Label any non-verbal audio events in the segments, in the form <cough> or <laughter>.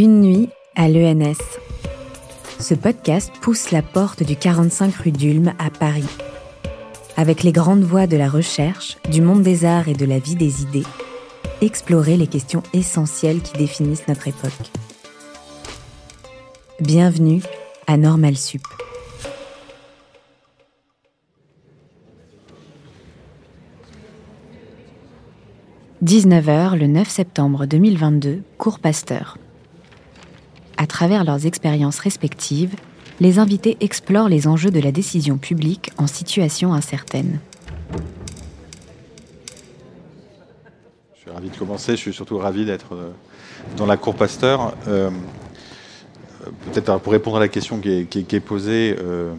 Une nuit à l'ENS. Ce podcast pousse la porte du 45 rue d'Ulm à Paris. Avec les grandes voies de la recherche, du monde des arts et de la vie des idées, explorer les questions essentielles qui définissent notre époque. Bienvenue à Normal Sup. « 19h le 9 septembre 2022, cours Pasteur. À travers leurs expériences respectives, les invités explorent les enjeux de la décision publique en situation incertaine. Je suis ravi de commencer, je suis surtout ravi d'être euh, dans la cour Pasteur. Euh, Peut-être pour répondre à la question qui est, posée, euh,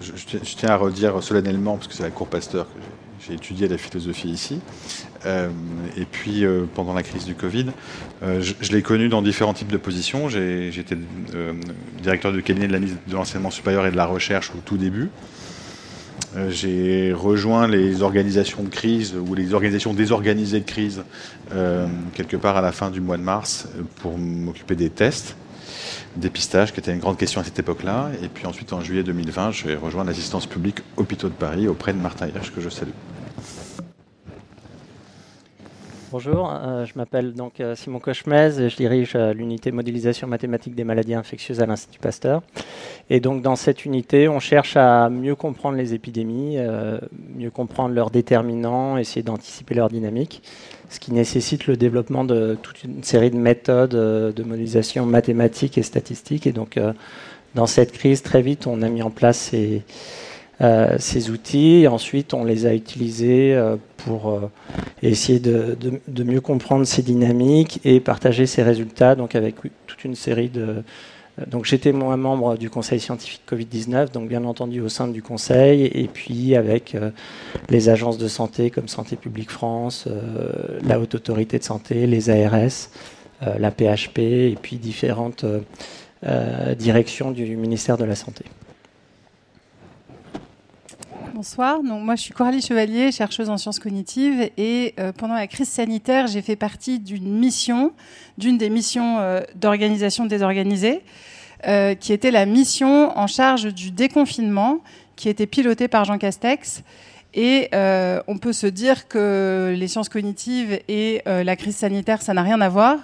je, je, tiens à redire solennellement, parce que c'est la cour Pasteur que j'ai étudié la philosophie ici, euh, et puis euh, pendant la crise du Covid, euh, je, l'ai connu dans différents types de positions. J'étais directeur de cabinet de l'enseignement supérieur et de la recherche au tout début. J'ai rejoint les organisations de crise ou les organisations désorganisées de crise quelque part à la fin du mois de mars pour m'occuper des tests dépistage, qui était une grande question à cette époque-là. Et puis ensuite, en juillet 2020, je vais rejoindre l'assistance publique hôpitaux de Paris auprès de Martin Hirsch, que je salue. Bonjour, euh, je m'appelle donc euh, Simon Cochemez et je dirige euh, l'unité modélisation mathématique des maladies infectieuses à l'Institut Pasteur. Et donc dans cette unité, on cherche à mieux comprendre les épidémies, mieux comprendre leurs déterminants, essayer d'anticiper leur dynamique, ce qui nécessite le développement de toute une série de méthodes de modélisation mathématique et statistique. Et donc dans cette crise, très vite, on a mis en place ces ces outils. ensuite, on les a utilisés euh, pour euh, essayer de, mieux comprendre ces dynamiques et partager ces résultats. Donc, avec toute une série de. Donc, j'étais moi membre du conseil scientifique Covid-19, donc bien entendu au sein du conseil, et puis avec les agences de santé comme Santé publique France, la Haute Autorité de Santé, les ARS, la PHP, et puis différentes directions du ministère de la Santé. Bonsoir. Donc, moi, je suis Coralie Chevalier, chercheuse en sciences cognitives. Et euh, pendant la crise sanitaire, j'ai fait partie d'une mission, d'une des missions euh, d'organisation désorganisée, euh, qui était la mission en charge du déconfinement, qui était pilotée par Jean Castex. Et on peut se dire que les sciences cognitives et la crise sanitaire, ça n'a rien à voir.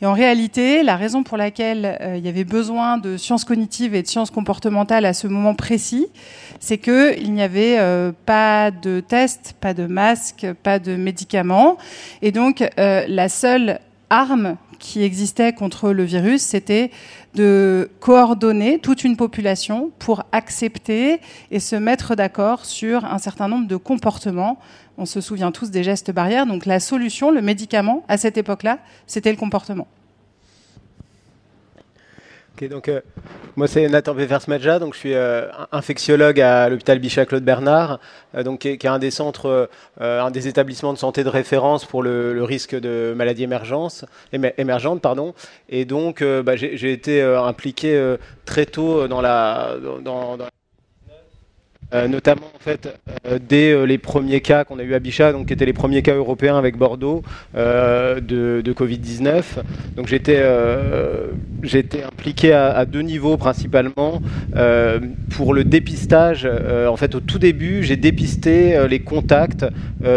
Et en réalité, la raison pour laquelle euh, il y avait besoin de sciences cognitives et de sciences comportementales à ce moment précis, c'est qu'il n'y avait euh, pas de tests, pas de masques, pas de médicaments. Et donc, euh, la seule arme qui existait contre le virus, c'était de coordonner toute une population pour accepter et se mettre d'accord sur un certain nombre de comportements on se souvient tous des gestes barrières. Donc la solution, le médicament, à cette époque-là, c'était le comportement. Ok, donc euh, moi c'est Nathan Beversmadja, donc je suis euh, infectiologue à l'hôpital Bichat Claude Bernard, euh, donc qui est, un des centres, un des établissements de santé de référence pour le, risque de maladies émergentes, pardon. Et donc bah, j'ai été impliqué très tôt dans la, dans, euh, notamment en fait euh, dès euh, les premiers cas qu'on a eu à Bichat, donc qui étaient les premiers cas européens avec Bordeaux de, de Covid-19. Donc j'étais j'étais impliqué à, deux niveaux principalement pour le dépistage. en fait, au tout début, j'ai dépisté les contacts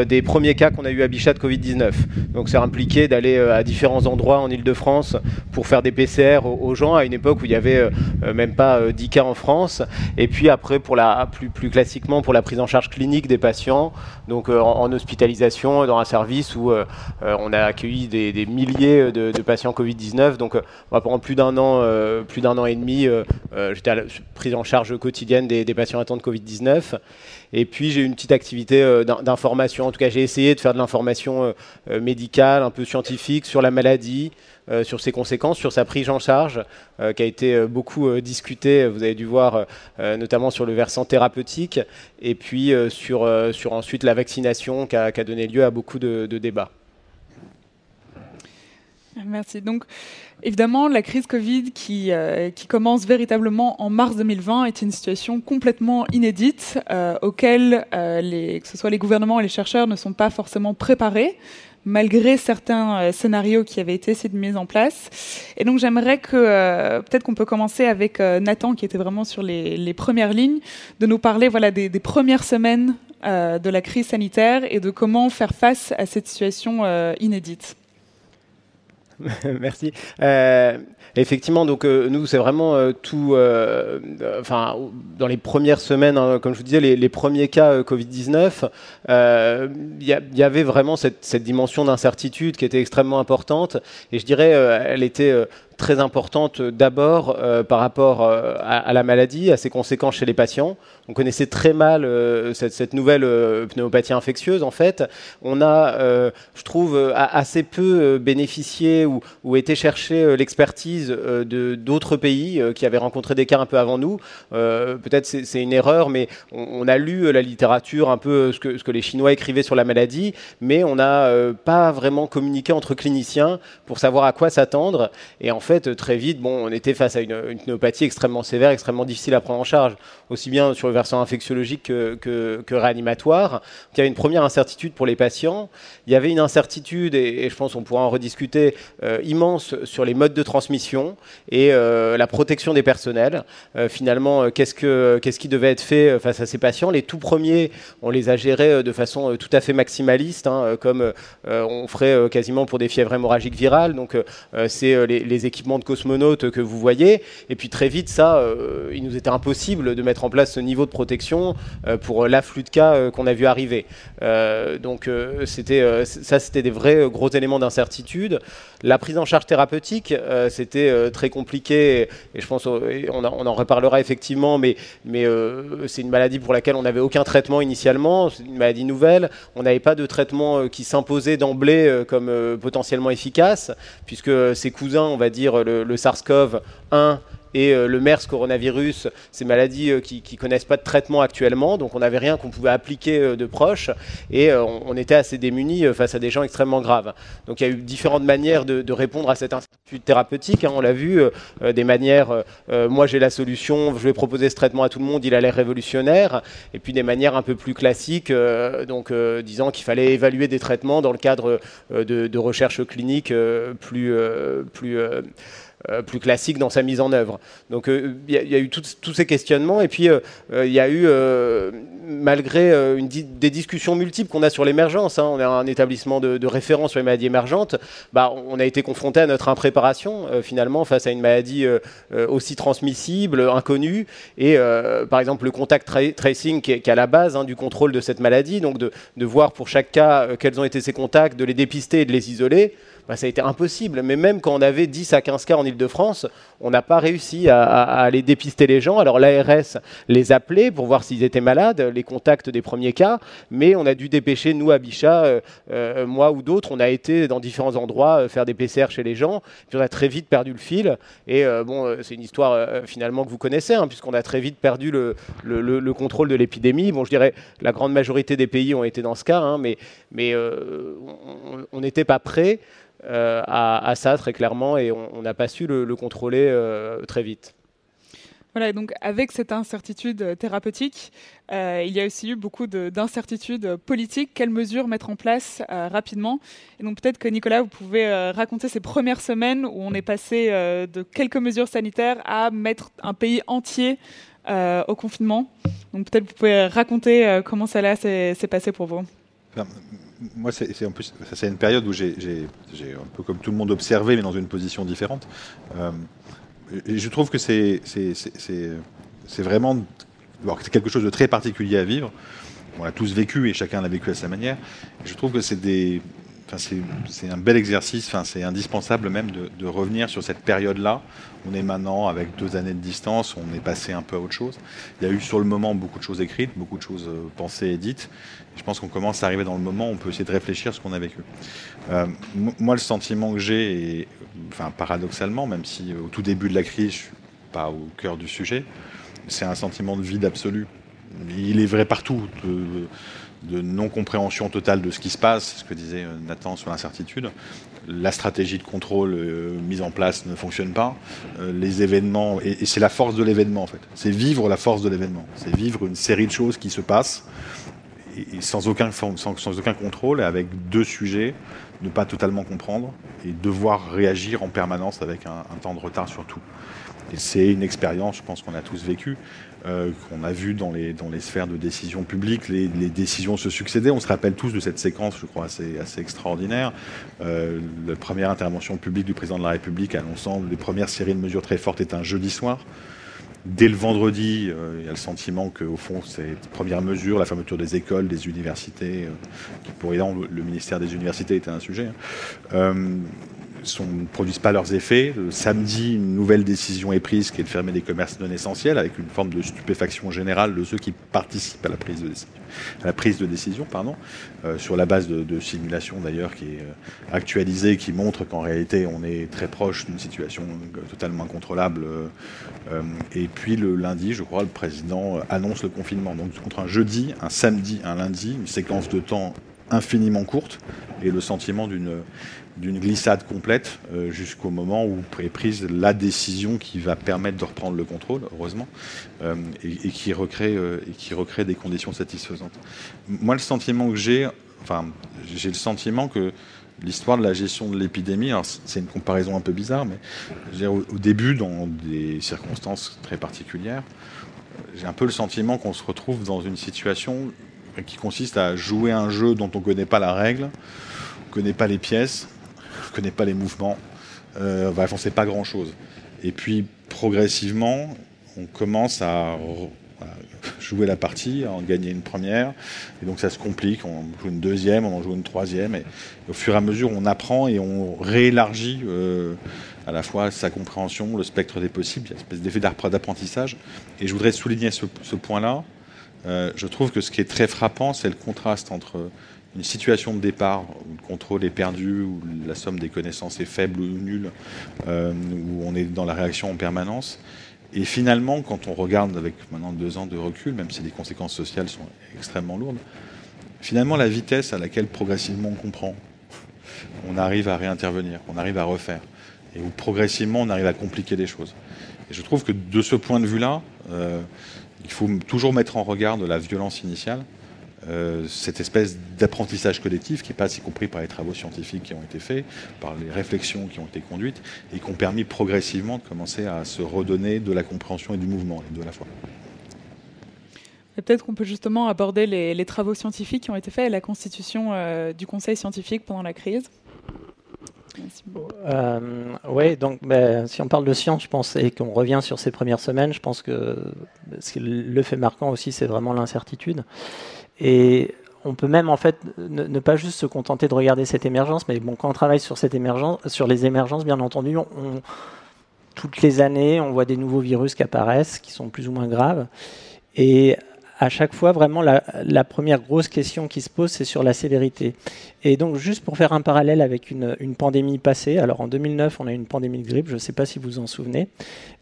des premiers cas qu'on a eu à Bichat de Covid-19. Donc c'est impliqué d'aller à différents endroits en Ile-de-France pour faire des PCR aux, gens à une époque où il y avait même pas 10 cas en France. Et puis après pour la plus classiquement pour la prise en charge clinique des patients, donc euh, en, hospitalisation dans un service où euh, euh, on a accueilli des, milliers de, patients Covid-19. Donc pendant plus d'un an, plus d'un an et demi, j'étais à la prise en charge quotidienne des, des patients atteints de Covid-19. Et puis j'ai une petite activité d'information. En tout cas, j'ai essayé de faire de l'information médicale, un peu scientifique sur la maladie, sur ses conséquences, sur sa prise en charge, qui a été beaucoup discutée, vous avez dû voir, notamment sur le versant thérapeutique, et puis sur, sur ensuite la qui a, donné lieu à beaucoup de, débats. Merci. Donc, évidemment, la crise Covid qui, qui, commence véritablement en mars 2020 est une situation complètement inédite auquel les, que ce soit les gouvernements et les chercheurs ne sont pas forcément préparés. Malgré certains scénarios qui avaient été essayés de mise en place. Et donc j'aimerais que peut-être qu'on peut commencer avec Nathan, qui était vraiment sur les, premières lignes, de nous parler voilà des, des premières semaines de la crise sanitaire et de comment faire face à cette situation inédite. <laughs> Merci. Euh, effectivement, donc euh, nous, c'est vraiment euh, tout. enfin, dans les premières semaines, hein, comme je vous disais, les, premiers cas Covid-19, il y, avait vraiment cette, cette dimension d'incertitude qui était extrêmement importante. Et je dirais, elle était très importante d'abord par rapport à, à, la maladie, à ses conséquences chez les patients on connaissait très mal euh, cette, nouvelle euh, pneumopathie infectieuse. En fait, on a, euh, je trouve, assez peu bénéficié ou, été chercher l'expertise de d'autres pays qui avaient rencontré des cas un peu avant nous. Peut-être c'est une erreur, mais on, a lu la littérature, un peu ce que, les Chinois écrivaient sur la maladie, mais on n'a pas vraiment communiqué entre cliniciens pour savoir à quoi s'attendre. Et en fait, très vite, bon, on était face à une, une pneumopathie extrêmement sévère, extrêmement difficile à prendre en charge, aussi bien sur versant infectiologique que, réanimatoire. il y avait une première incertitude pour les patients. Il y avait une incertitude, et, je pense qu'on pourra en rediscuter, euh, immense sur les modes de transmission et euh, la protection des personnels. Euh, finalement, qu'est-ce, que, qu'est-ce qui devait être fait face à ces patients? Les tout premiers, on les a gérés de façon tout à fait maximaliste, hein, comme on ferait quasiment pour des fièvres hémorragiques virales. Donc, c'est les, les, équipements de cosmonautes que vous voyez. Et puis très vite, ça, il nous était impossible de mettre en place ce niveau de protection euh, pour l'afflux de cas euh, qu'on a vu arriver. Euh, donc c'était ça, c'était des vrais gros éléments d'incertitude. La prise en charge thérapeutique, c'était très compliqué et je pense on, en reparlera effectivement, mais, mais c'est une maladie pour laquelle on n'avait aucun traitement initialement. C'est une maladie nouvelle. On n'avait pas de traitement qui s'imposait d'emblée comme potentiellement efficace, puisque ses cousins, on va dire le, le SARS-CoV-1 et euh, le MERS coronavirus, ces maladies euh, qui, qui connaissent pas de traitement actuellement, donc on n'avait rien qu'on pouvait appliquer euh, de proche et on, était assez démunis face à des gens extrêmement graves. Donc il y a eu différentes manières de, répondre à cette institut thérapeutique, hein, on l'a vu, des manières, moi j'ai la solution, je vais proposer ce traitement à tout le monde, il a l'air révolutionnaire, et puis des manières un peu plus classiques, donc disant qu'il fallait évaluer des traitements dans le cadre de, de recherche clinique plus, plus euh, plus classique dans sa mise en œuvre. Donc euh, il y, a eu tous ces questionnements et puis euh, il y a eu, malgré des discussions multiples qu'on a sur l'émergence, hein, on est un établissement de, référence sur les maladies émergentes, bah, on a été confronté à notre impréparation finalement face à une maladie aussi transmissible, inconnue et par exemple le contact tracing qui est, à la base hein, du contrôle de cette maladie, donc de, de voir pour chaque cas quels ont été ses contacts, de les dépister et de les isoler. Bah, ça a été impossible. Mais même quand on avait 10 à 15 cas en Ile-de-France, on n'a pas réussi à, aller dépister les gens. Alors l'ARS les appelait pour voir s'ils étaient malades, les contacts des premiers cas, mais on a dû dépêcher, nous à Bichat, euh, euh, moi ou d'autres, on a été dans différents endroits euh, faire des PCR chez les gens, puis on a très vite perdu le fil. Et bon, c'est une histoire finalement que vous connaissez, hein, puisqu'on a très vite perdu le, le, contrôle de l'épidémie. Bon, je dirais la grande majorité des pays ont été dans ce cas, hein, mais, mais on n'était pas prêt. Euh, à, ça très clairement et on n'a pas su le, contrôler euh, très vite. Voilà, donc avec cette incertitude thérapeutique, euh, il y a aussi eu beaucoup d'incertitudes politiques. Quelles mesures mettre en place rapidement? Et donc peut-être que Nicolas, vous pouvez raconter ces premières semaines où on est passé de quelques mesures sanitaires à mettre un pays entier au confinement. Donc peut-être vous pouvez raconter comment ça s'est passé pour vous moi, c'est en plus, c'est une période où j'ai un peu comme tout le monde observé, mais dans une position différente. Euh, je trouve que c'est vraiment quelque chose de très particulier à vivre. On l'a tous vécu et chacun l'a vécu à sa manière. je trouve que c'est des, c'est un bel exercice, enfin, c'est indispensable même de, revenir sur cette période-là. On est maintenant avec deux années de distance, on est passé un peu à autre chose. Il y a eu sur le moment beaucoup de choses écrites, beaucoup de choses euh, pensées et dites. Je pense qu'on commence à arriver dans le moment où on peut essayer de réfléchir à ce qu'on a vécu. Euh, moi, le sentiment que j'ai, enfin, paradoxalement, même si au tout début de la crise, je suis pas au cœur du sujet, c'est un sentiment de vide absolu. Il est vrai partout non-compréhension totale de ce qui se passe, ce que disait euh, Nathan sur l'incertitude. La stratégie de contrôle euh, mise en place ne fonctionne pas. Euh, les événements, et, c'est la force de l'événement en fait. C'est vivre la force de l'événement. C'est vivre une série de choses qui se passent. sans, aucun, sans, sans, aucun contrôle, avec deux sujets, ne pas totalement comprendre et devoir réagir en permanence avec un, temps de retard sur tout. Et c'est une expérience, je pense qu'on a tous vécu, euh, qu'on a vu dans les, dans les sphères de décision publique, les, décisions se succéder. On se rappelle tous de cette séquence, je crois, assez, assez extraordinaire. Euh, la première intervention publique du président de la République annonçant les premières séries de mesures très fortes est un jeudi soir. Dès le vendredi, euh, il y a le sentiment qu'au fond, ces premières mesures, la fermeture des écoles, des universités, qui pour le, le, ministère des universités était un sujet, hein, ne produisent pas leurs effets. Le samedi, une nouvelle décision est prise qui est de fermer les commerces non essentiels avec une forme de stupéfaction générale de ceux qui participent à la prise de décision, à la prise de décision pardon, euh, sur la base de, simulations d'ailleurs qui est euh, actualisée, qui montre qu'en réalité on est très proche d'une situation totalement incontrôlable. Euh, et puis le lundi, je crois, le président annonce le confinement. Donc contre un jeudi, un samedi, un lundi, une séquence de temps infiniment courte et le sentiment d'une d'une glissade complète euh, jusqu'au moment où est prise la décision qui va permettre de reprendre le contrôle, heureusement, euh, et, qui recrée, euh, qui recrée des conditions satisfaisantes. Moi, le sentiment que j'ai, enfin, j'ai le sentiment que l'histoire de la gestion de l'épidémie, c'est une comparaison un peu bizarre, mais au, au, début, dans des circonstances très particulières, j'ai un peu le sentiment qu'on se retrouve dans une situation qui consiste à jouer un jeu dont on ne connaît pas la règle, on ne connaît pas les pièces, connaît pas les mouvements. Euh, bref, on sait pas grand-chose. Et puis, progressivement, on commence à, jouer la partie, à en gagner une première. Et donc, ça se complique. On joue une deuxième, on en joue une troisième. Et, au fur et à mesure, on apprend et on réélargit euh, à la fois sa compréhension, le spectre des possibles. Il y a une espèce d'effet d'apprentissage. Et je voudrais souligner ce, point-là. Euh, je trouve que ce qui est très frappant, c'est le contraste entre une situation de départ où le contrôle est perdu, où la somme des connaissances est faible ou nulle, euh, où on est dans la réaction en permanence. Et finalement, quand on regarde avec maintenant deux ans de recul, même si les conséquences sociales sont extrêmement lourdes, finalement la vitesse à laquelle progressivement on comprend, on arrive à réintervenir, on arrive à refaire, et où progressivement on arrive à compliquer les choses. Et je trouve que de ce point de vue-là, euh, il faut toujours mettre en regard la violence initiale, euh, cette espèce d'apprentissage collectif qui passe y compris par les travaux scientifiques qui ont été faits, par les réflexions qui ont été conduites et qui ont permis progressivement de commencer à se redonner de la compréhension et du mouvement, les deux à la fois. Peut-être qu'on peut justement aborder les, travaux scientifiques qui ont été faits à la constitution euh, du Conseil scientifique pendant la crise. Euh, oui, donc ben, si on parle de science, je pense, et qu'on revient sur ces premières semaines, je pense que ce le fait marquant aussi, c'est vraiment l'incertitude. Et on peut même en fait ne, pas juste se contenter de regarder cette émergence, mais quand on travaille sur cette émergence, sur les émergences, bien entendu, toutes les années, on voit des nouveaux virus qui apparaissent, qui sont plus ou moins graves. Et à chaque fois, vraiment, la, première grosse question qui se pose, c'est sur la sévérité. Et donc, juste pour faire un parallèle avec une, une pandémie passée, alors en 2009, on a eu une pandémie de grippe, je ne sais pas si vous vous en souvenez,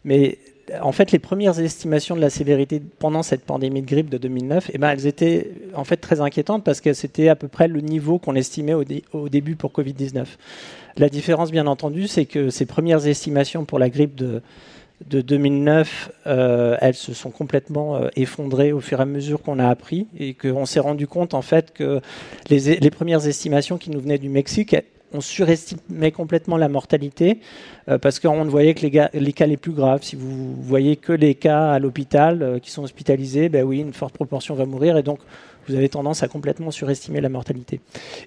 mais en fait, les premières estimations de la sévérité pendant cette pandémie de grippe de 2009, eh ben, elles étaient en fait très inquiétantes parce que c'était à peu près le niveau qu'on estimait au, début pour Covid-19. La différence, bien entendu, c'est que ces premières estimations pour la grippe de, 2009, euh, elles se sont complètement euh, effondrées au fur et à mesure qu'on a appris et qu'on s'est rendu compte en fait que les, les, premières estimations qui nous venaient du Mexique on surestimait complètement la mortalité euh, parce qu'on ne voyait que les, cas les plus graves. Si vous voyez que les cas à l'hôpital euh, qui sont hospitalisés, ben oui, une forte proportion va mourir et donc vous avez tendance à complètement surestimer la mortalité.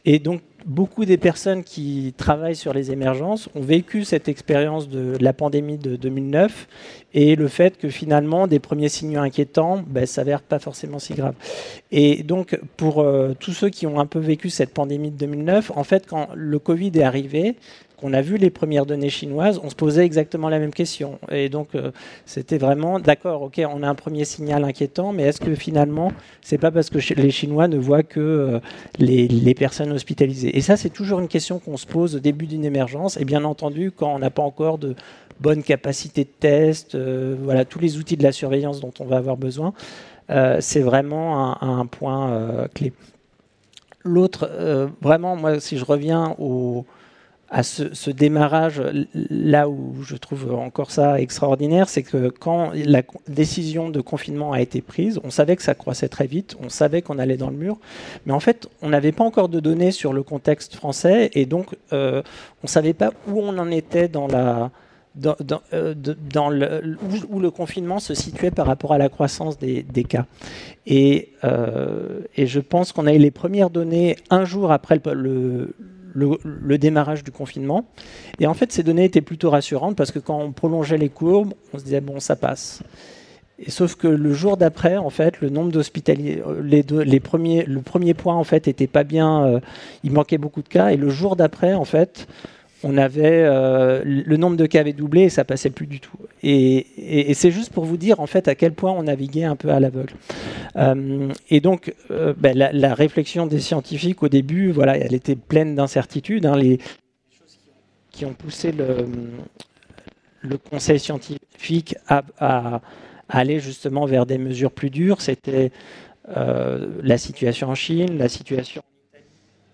Et donc, beaucoup des personnes qui travaillent sur les émergences ont vécu cette expérience de la pandémie de 2009 et le fait que finalement, des premiers signaux inquiétants ben, s'avèrent pas forcément si graves. Et donc, pour euh, tous ceux qui ont un peu vécu cette pandémie de 2009, en fait, quand le Covid est arrivé, on a vu les premières données chinoises, on se posait exactement la même question. Et donc, euh, c'était vraiment, d'accord, ok, on a un premier signal inquiétant, mais est-ce que finalement, c'est pas parce que les Chinois ne voient que euh, les, personnes hospitalisées? Et ça, c'est toujours une question qu'on se pose au début d'une émergence. Et bien entendu, quand on n'a pas encore de bonne capacité de test, euh, voilà, tous les outils de la surveillance dont on va avoir besoin, c'est vraiment un, un point clé. L'autre, vraiment, moi, si je reviens au à ce, démarrage, là où je trouve encore ça extraordinaire, c'est que quand la décision de confinement a été prise, on savait que ça croissait très vite, on savait qu'on allait dans le mur, mais en fait, on n'avait pas encore de données sur le contexte français, et donc euh, on ne savait pas où on en était dans la... Dans, euh, le, où, le confinement se situait par rapport à la croissance des, cas. Et, euh, et, je pense qu'on a eu les premières données un jour après le, démarrage du confinement. Et en fait, ces données étaient plutôt rassurantes parce que quand on prolongeait les courbes, on se disait bon, ça passe. Et sauf que le jour d'après, en fait, le nombre d'hospitaliers, euh, les, les premiers, le premier point en fait était pas bien, euh, il manquait beaucoup de cas. Et le jour d'après, en fait, on avait euh, le nombre de cas avait doublé et ça passait plus du tout. Et, c'est juste pour vous dire en fait à quel point on naviguait un peu à l'aveugle. Euh, et donc euh, ben, la, réflexion des scientifiques au début, voilà, elle était pleine d'incertitudes. Hein, les choses qui ont poussé le, conseil scientifique à, aller justement vers des mesures plus dures, c'était la situation en Chine, la situation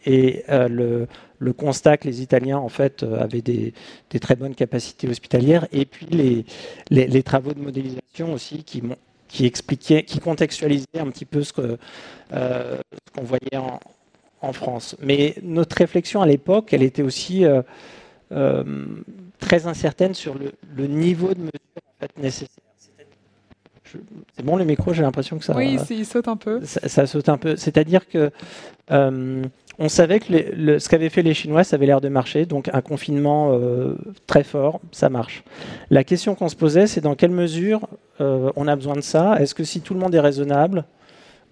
et le, le constat que les Italiens en fait euh, avaient des, très bonnes capacités hospitalières et puis les, les, travaux de modélisation aussi qui, qui expliquaient, qui contextualisaient un petit peu ce qu'on euh, voyait en, en, France. Mais notre réflexion à l'époque, elle était aussi euh, très incertaine sur le, le niveau de mesure en fait, nécessaire. C'est bon le micro, j'ai l'impression que ça. Oui, il saute un peu. Ça, saute un peu. C'est-à-dire que on savait que ce qu'avaient fait les Chinois, ça avait l'air de marcher, donc un confinement euh, très fort, ça marche. La question qu'on se posait, c'est dans quelle mesure euh, on a besoin de ça? Est-ce que si tout le monde est raisonnable,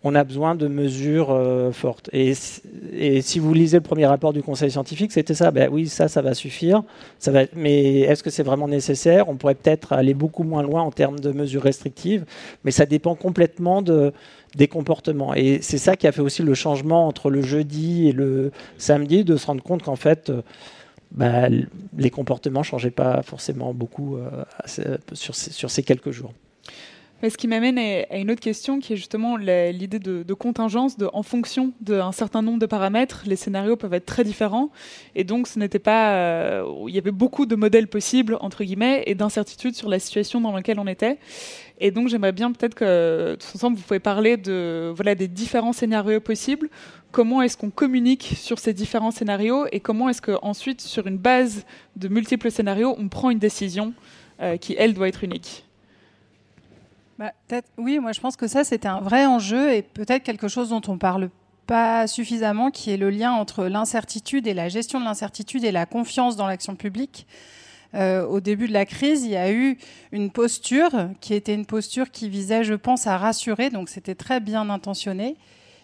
on a besoin de mesures euh, fortes et, si vous lisez le premier rapport du Conseil scientifique, c'était ça. Ben oui, ça, ça va suffire. Mais est-ce que c'est vraiment nécessaire? On pourrait peut-être aller beaucoup moins loin en termes de mesures restrictives, mais ça dépend complètement de, des comportements. Et c'est ça qui a fait aussi le changement entre le jeudi et le samedi, de se rendre compte qu'en fait, euh, bah, les comportements ne changeaient pas forcément beaucoup euh, sur ces quelques jours. Ce qui m'amène à une autre question qui est justement l'idée de, contingence, en fonction d'un certain nombre de paramètres, les scénarios peuvent être très différents. Et donc, ce n'était pas. Euh, il y avait beaucoup de modèles possibles, entre guillemets, et d'incertitudes sur la situation dans laquelle on était. Et donc, j'aimerais bien peut-être que, tous ensemble, vous pouvez parler de, voilà, des différents scénarios possibles. Comment est-ce qu'on communique sur ces différents scénarios et comment est-ce qu'ensuite, sur une base de multiples scénarios, on prend une décision euh, qui, elle, doit être unique? Bah, oui, moi je pense que ça c'était un vrai enjeu et peut-être quelque chose dont on parle pas suffisamment, qui est le lien entre l'incertitude et la gestion de l'incertitude et la confiance dans l'action publique. Euh, au début de la crise, il y a eu une posture qui était une posture qui visait, je pense, à rassurer, donc c'était très bien intentionné,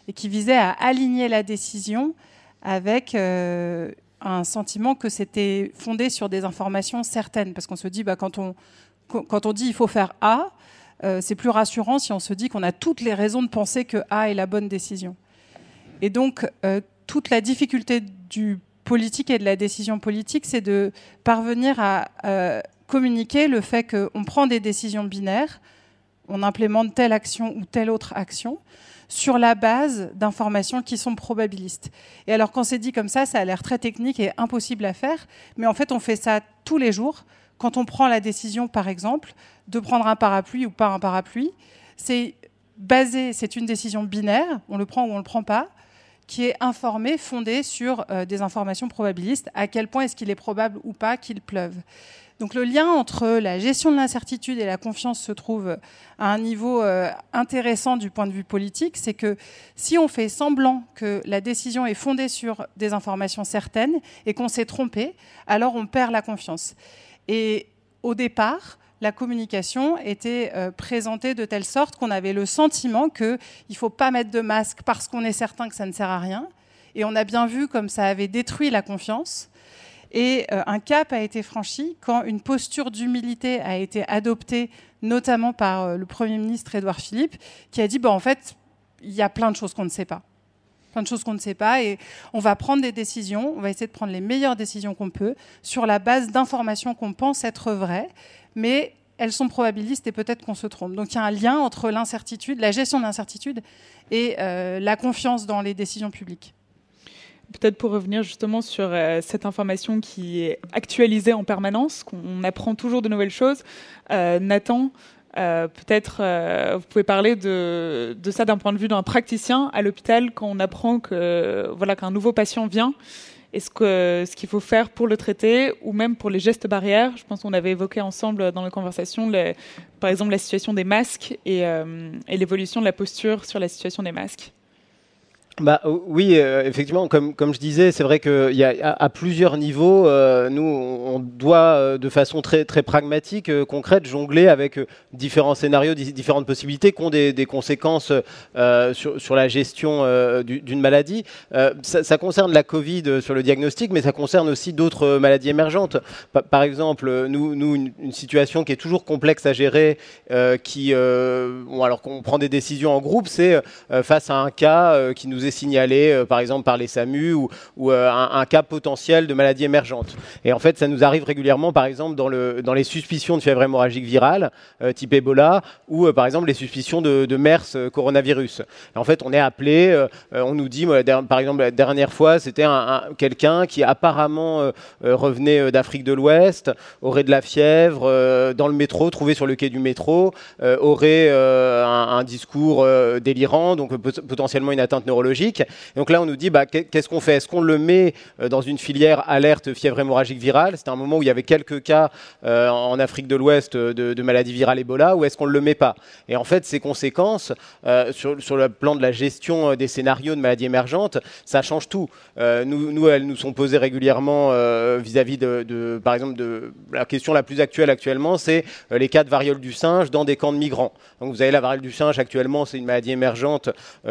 et qui visait à aligner la décision avec euh, un sentiment que c'était fondé sur des informations certaines, parce qu'on se dit, bah, quand, on, quand on dit il faut faire A, euh, c'est plus rassurant si on se dit qu'on a toutes les raisons de penser que A est la bonne décision. Et donc, euh, toute la difficulté du politique et de la décision politique, c'est de parvenir à euh, communiquer le fait qu'on prend des décisions binaires, on implémente telle action ou telle autre action sur la base d'informations qui sont probabilistes. Et alors quand c'est dit comme ça, ça a l'air très technique et impossible à faire, mais en fait on fait ça tous les jours quand on prend la décision, par exemple, de prendre un parapluie ou pas un parapluie, c'est basé, c'est une décision binaire, on le prend ou on le prend pas, qui est informée, fondée sur euh, des informations probabilistes. À quel point est-ce qu'il est probable ou pas qu'il pleuve donc le lien entre la gestion de l'incertitude et la confiance se trouve à un niveau euh, intéressant du point de vue politique. C'est que si on fait semblant que la décision est fondée sur des informations certaines et qu'on s'est trompé, alors on perd la confiance. Et au départ, la communication était euh, présentée de telle sorte qu'on avait le sentiment qu'il ne faut pas mettre de masque parce qu'on est certain que ça ne sert à rien. Et on a bien vu comme ça avait détruit la confiance. Et euh, un cap a été franchi quand une posture d'humilité a été adoptée, notamment par euh, le Premier ministre Édouard Philippe, qui a dit en fait, il y a plein de choses qu'on ne sait pas plein de choses qu'on ne sait pas. Et on va prendre des décisions, on va essayer de prendre les meilleures décisions qu'on peut sur la base d'informations qu'on pense être vraies, mais elles sont probabilistes et peut-être qu'on se trompe. Donc il y a un lien entre l'incertitude, la gestion de l'incertitude et euh, la confiance dans les décisions publiques. peut-être pour revenir justement sur cette information qui est actualisée en permanence, qu'on apprend toujours de nouvelles choses. Nathan, peut-être vous pouvez parler de, ça d'un point de vue d'un praticien à l'hôpital quand on apprend que voilà qu'un nouveau patient vient et ce qu'il ce qu'il faut faire pour le traiter ou même pour les gestes barrières? Je pense qu'on avait évoqué ensemble dans la conversation, par exemple, la situation des masques euh, et l'évolution de la posture sur la situation des masques. Bah, oui, euh, effectivement, comme, comme je disais, c'est vrai qu'il y a à, plusieurs niveaux, euh, nous, on doit euh, de façon très, très pragmatique, concrète, jongler avec différents scénarios, différentes possibilités qui ont des, des conséquences sur, sur, la gestion d'une maladie. Ça, concerne la Covid sur le diagnostic, mais ça concerne aussi d'autres maladies émergentes. par exemple, nous, nous une, une, situation qui est toujours complexe à gérer, qui, bon, alors qu'on prend des décisions en groupe, c'est face à un cas qui nous est signalé, euh, par exemple, par les SAMU ou, euh, un, cas potentiel de maladie émergente. Et en fait, ça nous arrive régulièrement, par exemple, dans, le, dans les suspicions de fièvre hémorragique virale, euh, type Ebola, ou par exemple les suspicions de, MERS coronavirus. en fait, on est appelé, on nous dit, par exemple, la dernière fois, c'était un, quelqu'un qui apparemment revenait d'Afrique de l'Ouest, aurait de la fièvre, dans le métro, trouvé sur le quai du métro, aurait un, discours délirant, donc potentiellement une atteinte neurologique donc là, on nous dit, bah, qu'est-ce qu'on fait? Est-ce qu'on le met euh, dans une filière alerte fièvre hémorragique virale? C'était un moment où il y avait quelques cas euh, en Afrique de l'Ouest de, de, maladie virale Ebola, ou est-ce qu'on ne le met pas? Et en fait, ces conséquences, euh, sur, le plan de la gestion des scénarios de maladies émergentes, ça change tout. nous, elles nous sont posées régulièrement vis-à-vis de, par exemple, de la question la plus actuelle actuellement, c'est les cas de variole du singe dans des camps de migrants. Donc vous avez la variole du singe actuellement, c'est une maladie émergente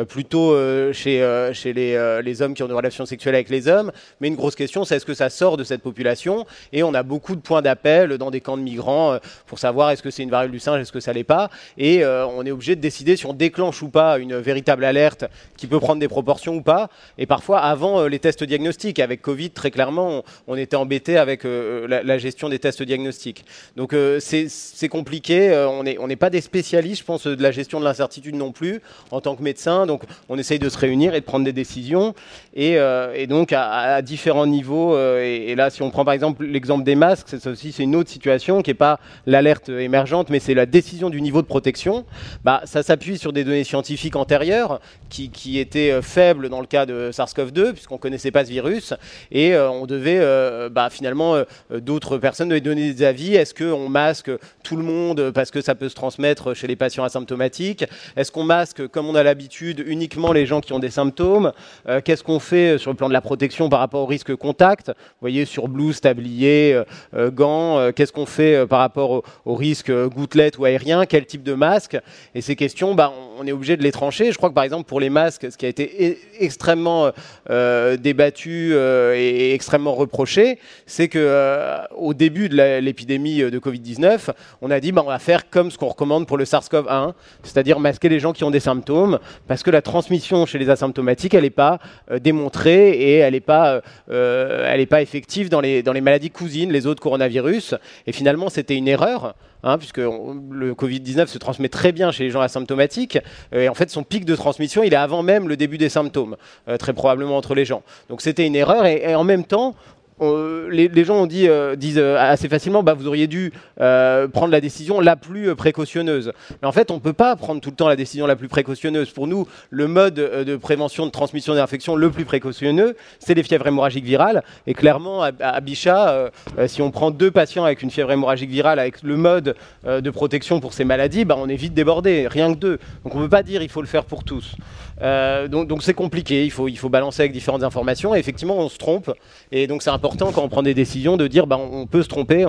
plutôt chez euh, chez, euh, les, hommes qui ont des relations sexuelles avec les hommes. Mais une grosse question, c'est est-ce que ça sort de cette population? Et on a beaucoup de points d'appel dans des camps de migrants euh, pour savoir est-ce que c'est une variole du singe, est-ce que ça l'est pas. Et on est obligé de décider si on déclenche ou pas une véritable alerte qui peut prendre des proportions ou pas. Et parfois, avant les tests diagnostiques, avec Covid, très clairement, on, était embêté avec la, gestion des tests diagnostiques. Donc c'est compliqué. on n'est pas des spécialistes, je pense, de la gestion de l'incertitude non plus en tant que médecin. Donc on essaye de se réunir et de prendre des décisions. Et, euh, donc à, différents niveaux. Euh, et, là, si on prend par exemple l'exemple des masques, c'est aussi c'est une autre situation qui n'est pas l'alerte émergente, mais c'est la décision du niveau de protection. Bah, ça s'appuie sur des données scientifiques antérieures qui, étaient euh, faibles dans le cas de SARS-CoV-2, puisqu'on ne connaissait pas ce virus. Et on devait bah, finalement, d'autres personnes devaient donner des avis. Est-ce qu'on masque tout le monde parce que ça peut se transmettre chez les patients asymptomatiques? Est-ce qu'on masque, comme on a l'habitude, uniquement les gens qui ont des symptômes. Euh, qu'est-ce qu'on fait sur le plan de la protection par rapport au risque contact? Vous voyez, sur blouse, tablier, euh, euh, gants, qu'est-ce qu'on fait par rapport au, risque gouttelette ou aérien? Quel type de masque? Et ces questions, bah, on est obligé de les trancher. Je crois que par exemple pour les masques, ce qui a été extrêmement débattu et extrêmement reproché, c'est que au début de l'épidémie de Covid-19, on a dit bah, on va faire comme ce qu'on recommande pour le SARS-CoV-1, c'est-à-dire masquer les gens qui ont des symptômes, parce que la transmission chez les asymptomatique, elle n'est pas euh, démontrée et elle n'est pas, euh, euh, elle pas effective dans les, dans les maladies cousines, les autres coronavirus. Et finalement, c'était une erreur. Hein, puisque le Covid-19 se transmet très bien chez les gens asymptomatiques, et en fait son pic de transmission, il est avant même le début des symptômes, très probablement entre les gens. Donc c'était une erreur, et, en même temps, les, gens euh, disent euh, assez facilement, bah, vous auriez dû euh, prendre la décision la plus précautionneuse. Mais en fait, on ne peut pas prendre tout le temps la décision la plus précautionneuse. Pour nous, le mode de prévention de transmission des infections le plus précautionneux, c'est les fièvres hémorragiques virales. Et clairement, à, Bichat, si on prend deux patients avec une fièvre hémorragique virale, avec le mode de protection pour ces maladies, bah, on est vite débordé, rien que deux. Donc on ne peut pas dire qu'il faut le faire pour tous. donc c'est compliqué, il faut, il balancer avec différentes informations. Et effectivement, on se trompe. Et donc c'est important quand on prend des décisions de dire bah, on peut se tromper,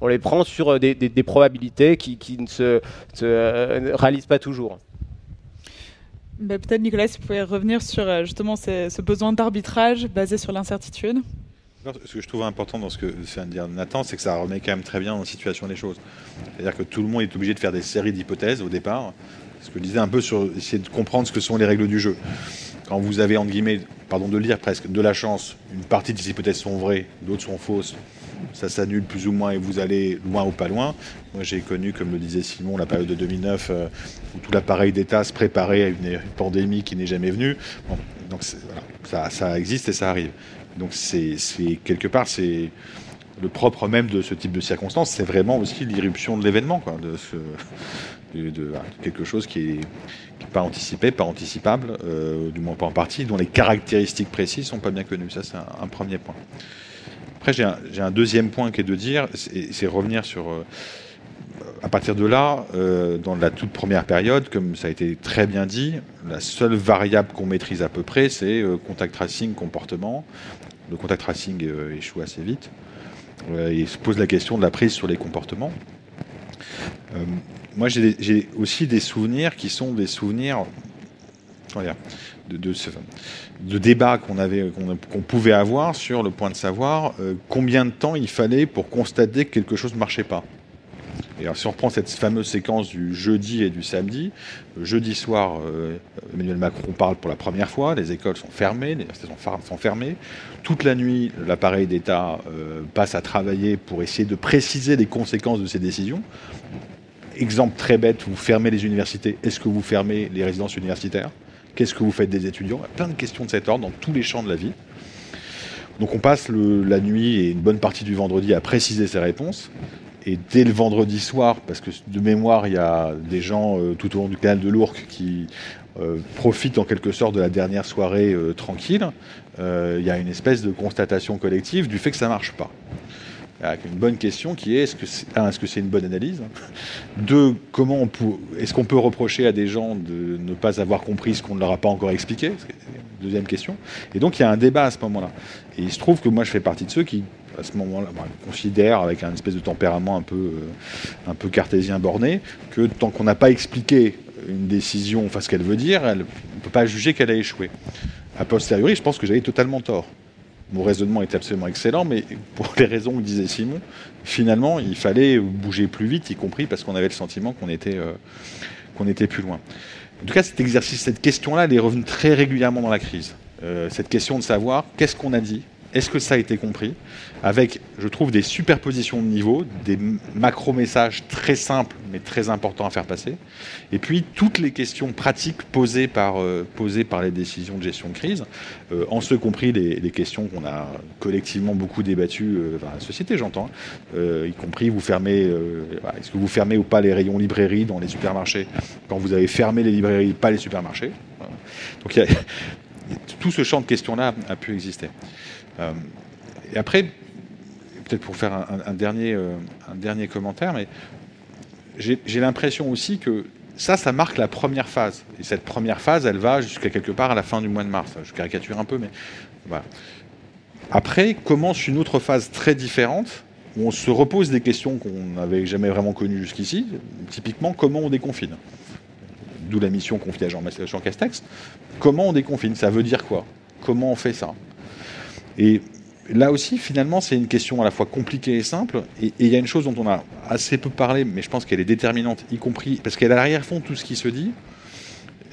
on, les prend sur des, probabilités qui, ne se, euh, réalisent pas toujours. Bah, peut-être Nicolas, si vous pouvez revenir sur euh, justement ce besoin d'arbitrage basé sur l'incertitude. Ce que je trouve important dans ce que vient de dire Nathan, c'est que ça remet quand même très bien en situation les choses. C'est-à-dire que tout le monde est obligé de faire des séries d'hypothèses au départ. Ce que je disais un peu sur essayer de comprendre ce que sont les règles du jeu. Quand vous avez, entre guillemets, pardon de lire presque, de la chance, une partie de ces hypothèses sont vraies, d'autres sont fausses, ça s'annule plus ou moins et vous allez loin ou pas loin. Moi, j'ai connu, comme le disait Simon, la période de 2009 euh, où tout l'appareil d'État se préparait à une, pandémie qui n'est jamais venue. donc ça, ça, existe et ça arrive. Donc c'est quelque part, c'est le propre même de ce type de circonstances, c'est vraiment aussi l'irruption de l'événement, de, de, quelque chose qui est, pas anticipé, pas anticipable, euh, du moins pas en partie, dont les caractéristiques précises sont pas bien connues. Ça, c'est un, premier point. Après, j'ai un, deuxième point qui est de dire, c'est revenir sur. Euh, à partir de là, euh, dans la toute première période, comme ça a été très bien dit, la seule variable qu'on maîtrise à peu près, c'est contact tracing, comportement. Le contact tracing échoue assez vite. il se pose la question de la prise sur les comportements moi, j'ai aussi des souvenirs qui sont des souvenirs de, débats qu'on pouvait avoir sur le point de savoir euh, combien de temps il fallait pour constater que quelque chose ne marchait pas. Et alors, si on reprend cette fameuse séquence du jeudi et du samedi, jeudi soir, euh, Emmanuel Macron parle pour la première fois, les écoles sont fermées, les universités sont fermées. Toute la nuit, l'appareil d'État euh, passe à travailler pour essayer de préciser les conséquences de ces décisions. Exemple très bête, vous fermez les universités, est-ce que vous fermez les résidences universitaires? Qu'est-ce que vous faites des étudiants? Plein de questions de cet ordre dans tous les champs de la vie. Donc on passe la nuit et une bonne partie du vendredi à préciser ces réponses. Et dès le vendredi soir, parce que de mémoire, il y a des gens euh, tout au long du canal de l'Ourcq qui euh, profitent en quelque sorte de la dernière soirée euh, tranquille, il y a une espèce de constatation collective du fait que ça ne marche pas avec une bonne question qui est est-ce que c'est, est-ce que c'est une bonne analyse? Deux, comment on peut, est-ce qu'on peut reprocher à des gens de ne pas avoir compris ce qu'on ne leur a pas encore expliqué? Deuxième question. Et donc il y a un débat à ce moment-là. Et il se trouve que moi je fais partie de ceux qui, à ce moment-là, considèrent avec un espèce de tempérament un peu, euh, un peu cartésien borné, que tant qu'on n'a pas expliqué une décision, enfin ce qu'elle veut dire, on ne peut pas juger qu'elle a échoué. A posteriori, je pense que j'avais totalement tort mon raisonnement est absolument excellent, mais pour les raisons que disait Simon, finalement, il fallait bouger plus vite, y compris parce qu'on avait le sentiment qu'on était, euh, était plus loin. En tout cas, cet exercice, cette question-là, elle est revenue très régulièrement dans la crise. Euh, cette question de savoir qu'est-ce qu'on a dit, est-ce que ça a été compris Avec, je trouve, des superpositions de niveaux, des macro-messages très simples mais très importants à faire passer, et puis toutes les questions pratiques posées par, euh, posées par les décisions de gestion de crise, euh, en ce compris les, questions qu'on a collectivement beaucoup débattues euh, la société, j'entends, y compris vous fermez, est-ce que vous fermez ou pas les rayons librairies dans les supermarchés quand vous avez fermé les librairies, pas les supermarchés Donc <laughs> tout ce champ de questions-là a pu exister. Euh, et après, peut-être pour faire un, dernier, euh, un dernier commentaire, mais j'ai l'impression aussi que ça, ça marque la première phase. Et cette première phase, elle va jusqu'à quelque part à la fin du mois de mars. Je caricature un peu, mais voilà. Après commence une autre phase très différente où on se repose des questions qu'on n'avait jamais vraiment connues jusqu'ici. Typiquement, comment on déconfine? D'où la mission confiée à Jean, Jean Castex. Comment on déconfine? Ça veut dire quoi? Comment on fait ça? Et là aussi, finalement, c'est une question à la fois compliquée et simple. Et il y a une chose dont on a assez peu parlé, mais je pense qu'elle est déterminante, y compris parce qu'elle a l'arrière-fond tout ce qui se dit.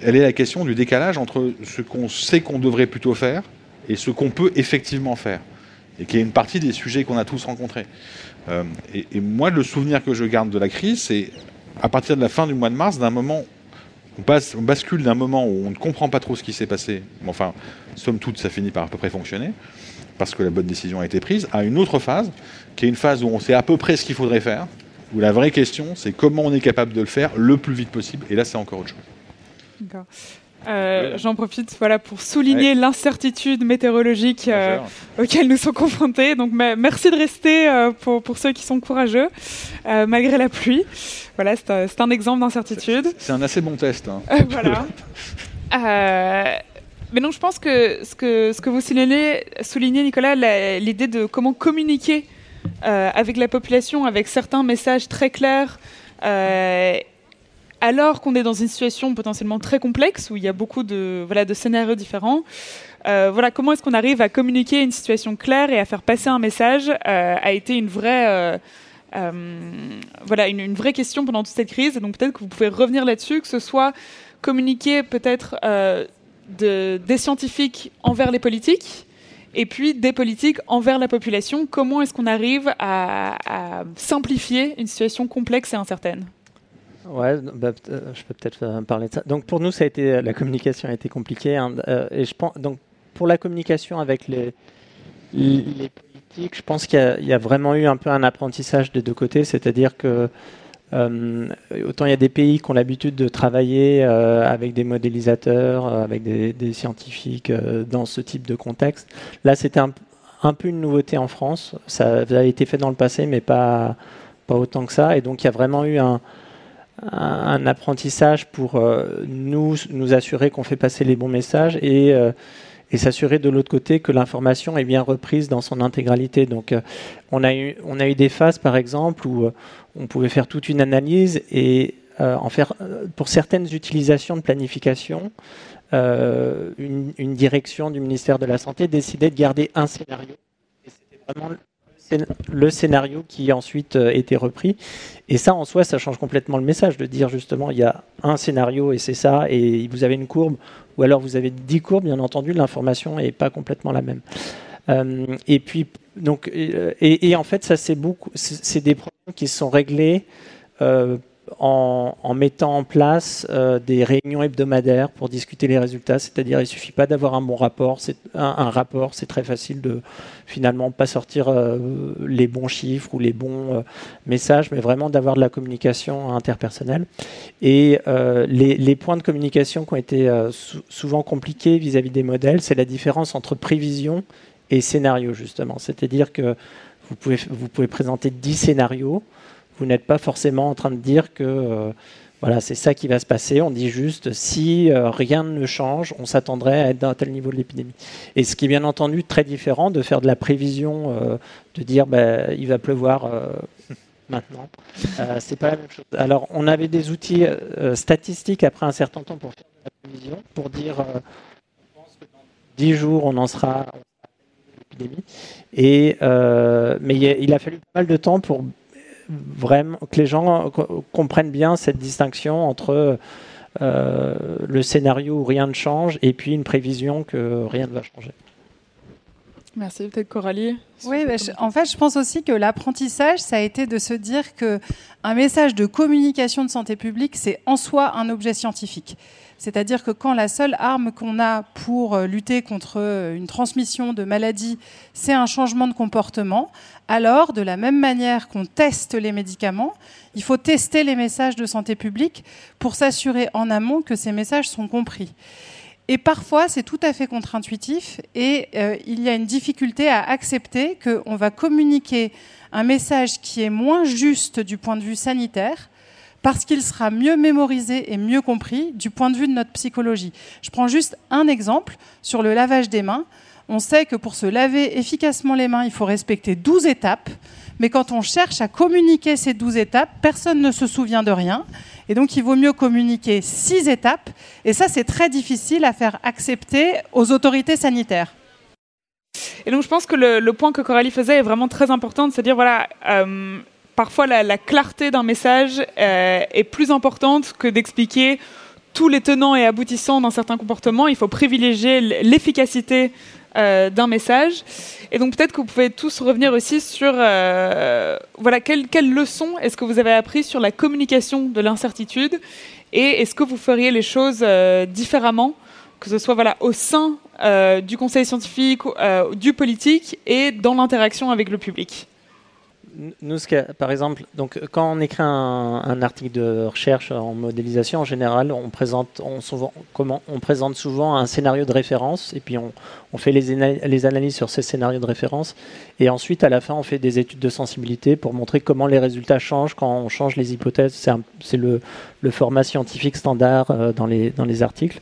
Elle est la question du décalage entre ce qu'on sait qu'on devrait plutôt faire et ce qu'on peut effectivement faire. Et qui est une partie des sujets qu'on a tous rencontrés. Euh, et, moi, le souvenir que je garde de la crise, c'est à partir de la fin du mois de mars, d'un moment on, passe, on, bascule d'un moment où on ne comprend pas trop ce qui s'est passé, enfin, somme toute, ça finit par à peu près fonctionner, parce que la bonne décision a été prise, à une autre phase, qui est une phase où on sait à peu près ce qu'il faudrait faire, où la vraie question, c'est comment on est capable de le faire le plus vite possible. Et là, c'est encore autre chose. D'accord. Euh, j'en profite voilà, pour souligner l'incertitude météorologique euh, auquel nous sommes confrontés. Donc merci de rester euh, pour, pour, ceux qui sont courageux, malgré la pluie. Voilà, c'est un, exemple d'incertitude. C'est un assez bon test. Hein. voilà. <laughs> Mais non, je pense que ce que, ce que vous soulignez, soulignez Nicolas, l'idée de comment communiquer euh, avec la population, avec certains messages très clairs, euh, alors qu'on est dans une situation potentiellement très complexe, où il y a beaucoup de, voilà, de scénarios différents. Euh, voilà, comment est-ce qu'on arrive à communiquer une situation claire et à faire passer un message a été une vraie... voilà, une, vraie question pendant toute cette crise. Donc peut-être que vous pouvez revenir là-dessus, que ce soit communiquer peut-être de, des scientifiques envers les politiques et puis des politiques envers la population. Comment est-ce qu'on arrive à, simplifier une situation complexe et incertaine? Ouais, bah, euh, je peux peut-être euh, parler de ça. Donc pour nous, ça a été la communication a été compliquée. Hein. Euh, et je pense donc pour la communication avec les, politiques, je pense qu'il y, a vraiment eu un peu un apprentissage des deux côtés, c'est-à-dire que euh, autant il y a des pays qui ont l'habitude de travailler euh, avec des modélisateurs, euh, avec des, scientifiques dans ce type de contexte. Là, c'était un, peu une nouveauté en France. Ça avait été fait dans le passé, mais pas, pas autant que ça. Et donc, il y a vraiment eu un, un apprentissage pour nous, nous assurer qu'on fait passer les bons messages et et s'assurer de l'autre côté que l'information est bien reprise dans son intégralité. Donc, on, a eu, on a eu des phases, par exemple, où on pouvait faire toute une analyse et euh, en faire euh, pour certaines utilisations de planification, euh, une, direction du ministère de la Santé décidait de garder un scénario. Et c'était vraiment le scénario qui ensuite était repris. Et ça, en soi, ça change complètement le message de dire justement, il y a un scénario et c'est ça, et vous avez une courbe, ou alors vous avez dix courbes, bien entendu, l'information n'est pas complètement la même. et puis, donc, et, en fait, ça c'est beaucoup, c'est des problèmes qui sont réglés euh, en, mettant en place euh, des réunions hebdomadaires pour discuter les résultats. C'est-à-dire, il suffit pas d'avoir un bon rapport. C'est un, rapport, c'est très facile de finalement pas sortir euh, les bons chiffres ou les bons messages, mais vraiment d'avoir de la communication interpersonnelle. Et les, points de communication qui ont été souvent compliqués vis-à-vis -vis des modèles, c'est la différence entre prévision et scénario, justement. C'est-à-dire que vous pouvez, vous pouvez présenter 10 scénarios, vous n'êtes pas forcément en train de dire que euh, voilà, c'est ça qui va se passer. On dit juste si euh, rien ne change, on s'attendrait à être dans un tel niveau de l'épidémie. Et ce qui est bien entendu très différent de faire de la prévision, euh, de dire bah, il va pleuvoir maintenant. c'est pas la même chose. Alors, on avait des outils statistiques après un certain temps pour faire de la prévision, pour dire on pense que dans 10 jours, on en sera, et, euh, mais il a fallu pas mal de temps pour vraiment que les gens comprennent bien cette distinction entre euh, le scénario où rien ne change et puis une prévision que rien ne va changer. Merci, peut-être Coralie. Oui, en fait, je pense aussi que l'apprentissage, ça a été de se dire que un message de communication de santé publique, c'est en soi un objet scientifique. C'est-à-dire que quand la seule arme qu'on a pour euh, lutter contre euh, une transmission de maladie, c'est un changement de comportement, alors de la même manière qu'on teste les médicaments, il faut tester les messages de santé publique pour s'assurer en amont que ces messages sont compris. Et parfois, c'est tout à fait contre-intuitif et euh, il y a une difficulté à accepter qu'on va communiquer un message qui est moins juste du point de vue sanitaire parce qu'il sera mieux mémorisé et mieux compris du point de vue de notre psychologie. Je prends juste un exemple sur le lavage des mains. On sait que pour se laver efficacement les mains, il faut respecter 12 étapes. Mais quand on cherche à communiquer ces 12 étapes, personne ne se souvient de rien. Et donc, il vaut mieux communiquer 6 étapes. Et ça, c'est très difficile à faire accepter aux autorités sanitaires. Et donc, je pense que le, point que Coralie faisait est vraiment très important, c'est-à-dire, voilà, euh, parfois la, clarté d'un message euh, est plus importante que d'expliquer tous les tenants et aboutissants d'un certain comportement. Il faut privilégier l'efficacité euh, d'un message. Et donc peut-être que vous pouvez tous revenir aussi sur euh, voilà quelle leçons est-ce que vous avez appris sur la communication de l'incertitude et est-ce que vous feriez les choses différemment, que ce soit voilà au sein du conseil scientifique, du politique et dans l'interaction avec le public? Nous, par exemple, donc, quand on écrit un, article de recherche en modélisation, en général, on présente, on, souvent, comment, on présente souvent un scénario de référence et puis on, on fait les, les, analyses sur ces scénarios de référence. Et ensuite, à la fin, on fait des études de sensibilité pour montrer comment les résultats changent quand on change les hypothèses. C'est le, le, format scientifique standard euh, dans, les, dans les articles.